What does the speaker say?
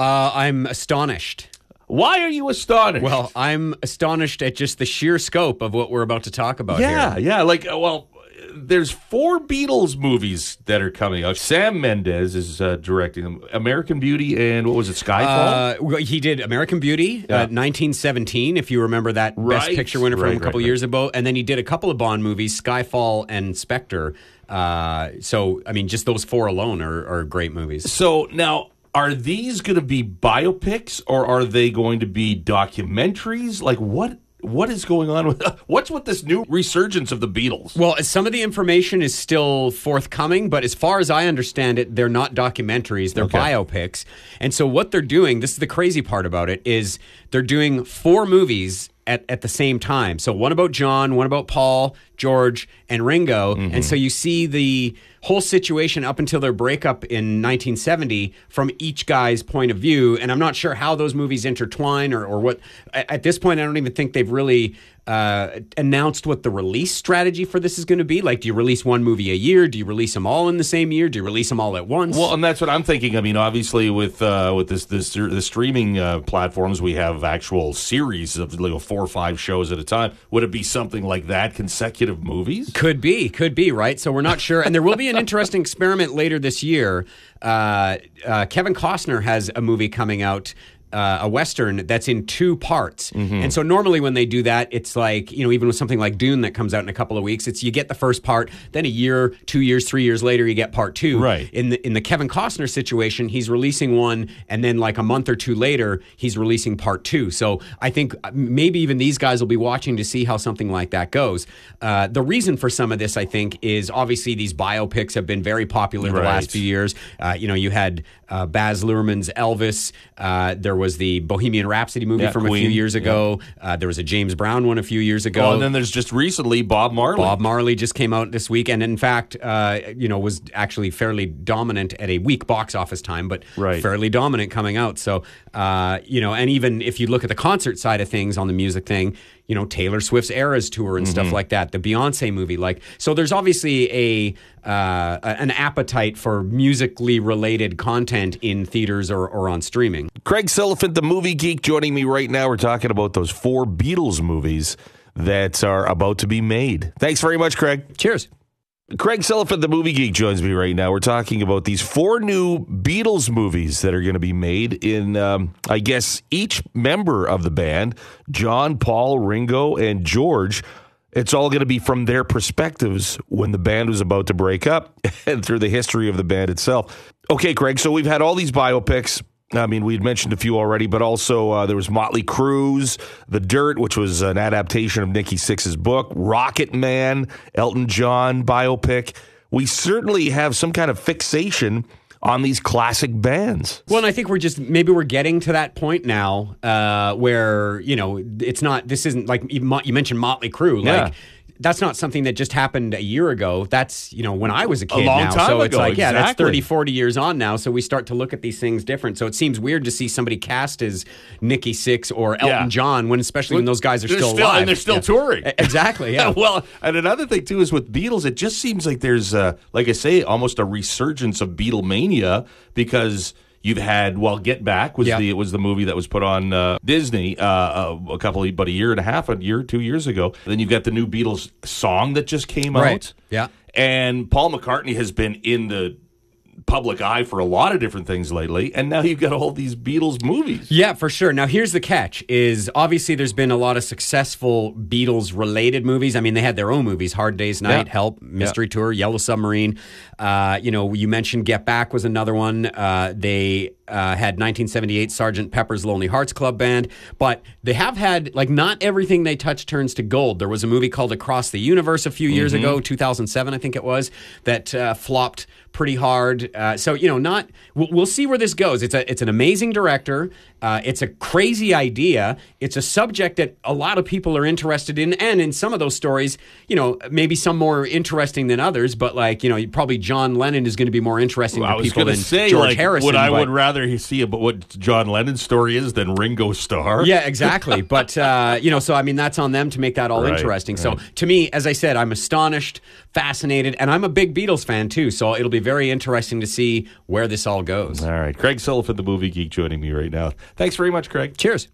Uh, I'm astonished. Why are you astonished? Well, I'm astonished at just the sheer scope of what we're about to talk about yeah, here. yeah. Like, uh, well, there's four Beatles movies that are coming out. Sam Mendes is uh, directing them. American Beauty and what was it, Skyfall? Uh, he did American Beauty, Yeah. uh, 1917, if you remember that Best Picture winner from Right, a couple right, years ago. And then he did a couple of Bond movies, Skyfall and Spectre. Uh, so, I mean, just those four alone are, are great movies. so now, are these going to be biopics or are they going to be documentaries? Like, what? What is going on with what's with this new resurgence of the Beatles? Well, some of the information is still forthcoming, but as far as I understand it, they're not documentaries, they're Okay. biopics. And so what they're doing, this is the crazy part about it, is they're doing four movies at, at the same time. So one about John, one about Paul, George, and Ringo. And mm-hmm. so you see the whole situation up until their breakup in 1970 from each guy's point of view. And I'm not sure how those movies intertwine or, or what. At at this point, I don't even think they've really uh, announced what the release strategy for this is going to be. Like, do you release one movie a year? Do you release them all in the same year? Do you release them all at once? Well, and that's what I'm thinking. I mean, obviously, with uh, with this this the streaming uh, platforms, we have actual series of like four or five shows at a time. Would it be something like that, consecutive movies? Could be, could be, right? So we're not sure. And there will be an interesting experiment later this year. Uh, uh, Kevin Costner has a movie coming out. Uh, a western that's in two parts, and so normally when they do that, it's like you know even with something like Dune that comes out in a couple of weeks, it's you get the first part, then a year, two years, three years later, you get part two. Right. In the in the Kevin Costner situation, he's releasing one, and then like a month or two later, he's releasing part two. So I think uh, maybe even these guys will be watching to see how something like that goes. Uh, the reason for some of this, I think, is obviously these biopics have been very popular the last few years. Uh, you know, you had uh, Baz Luhrmann's Elvis. Uh, there was the Bohemian Rhapsody movie Yeah, from a few years ago. Uh, there was a James Brown one a few years ago. Oh, and then there's just recently Bob Marley. Bob Marley just came out this week, and in fact, uh, you know, was actually fairly dominant at a weak box office time, but Right. fairly dominant coming out. So, uh, you know, and even if you look at the concert side of things on the music thing, you know, Taylor Swift's Eras tour and Mm-hmm. stuff like that, the Beyonce movie, like, so there's obviously a uh, an appetite for musically related content in theaters or, or on streaming. Craig Silliphant, the movie geek, joining me right now. We're talking about those four Beatles movies that are about to be made. Thanks very much, Craig. Cheers. Craig Silliphant, the movie geek, joins me right now. We're talking about these four new Beatles movies that are going to be made in, um, I guess, each member of the band John, Paul, Ringo, and George. It's all going to be from their perspectives when the band was about to break up and through the history of the band itself. Okay, Craig, so we've had all these biopics. I mean, we had mentioned a few already, but also uh, there was Motley Crue's The Dirt, which was an adaptation of Nikki Sixx's book, Rocket Man, Elton John biopic. We certainly have some kind of fixation on these classic bands. Well, and I think we're just maybe we're getting to that point now uh, where you know it's not. This isn't like you mentioned Motley Crue. Yeah. That's not something that just happened a year ago. That's you know when I was a kid. a long now. time so it's ago, like yeah, that's exactly. 30, 40 years on now. So we start to look at these things different. So it seems weird to see somebody cast as Nikki Sixx or Elton Yeah. John when especially when those guys are still, still- alive and they're still Yeah. touring. Exactly. Yeah. well, and another thing too is with Beatles, it just seems like there's, uh, like I say, almost a resurgence of Beatlemania because you've had well, Get Back was Yeah. the it was the movie that was put on uh, Disney uh, uh, a couple of about a year and a half, a year, two years ago. Then you've got the new Beatles song that just came Right. out. Yeah. and Paul McCartney has been in the public eye for a lot of different things lately, and now you've got all these Beatles movies. Yeah, for sure. Now here's the catch: is obviously there's been a lot of successful Beatles related movies. I mean, they had their own movies: Hard Day's Night, Yeah. Help, Mystery Tour, Yellow Submarine. Uh, you know, you mentioned Get Back was another one. Uh, they uh, had 1978 Sergeant Pepper's Lonely Hearts Club Band, but they have had like not everything they touch turns to gold. There was a movie called Across the Universe a few years Mm-hmm. ago, 2007, I think it was, that uh, flopped pretty hard. Uh, so you know, not we'll, we'll see where this goes. It's a it's an amazing director. Uh, it's a crazy idea. It's a subject that a lot of people are interested in, and in some of those stories, you know, maybe some more interesting than others. But like you know, probably John Lennon is going to be more interesting I to people than say, George like, Harrison. would I but- would rather rather see about what John Lennon's story is than Ringo Starr. Yeah, exactly. but uh, you know, so I mean, that's on them to make that all Right, interesting. So to me, as I said, I'm astonished, fascinated, and I'm a big Beatles fan too. So it'll be very interesting to see where this all goes. All right. Craig Silliphant, the movie geek, joining me right now. Thanks very much, Craig. Cheers.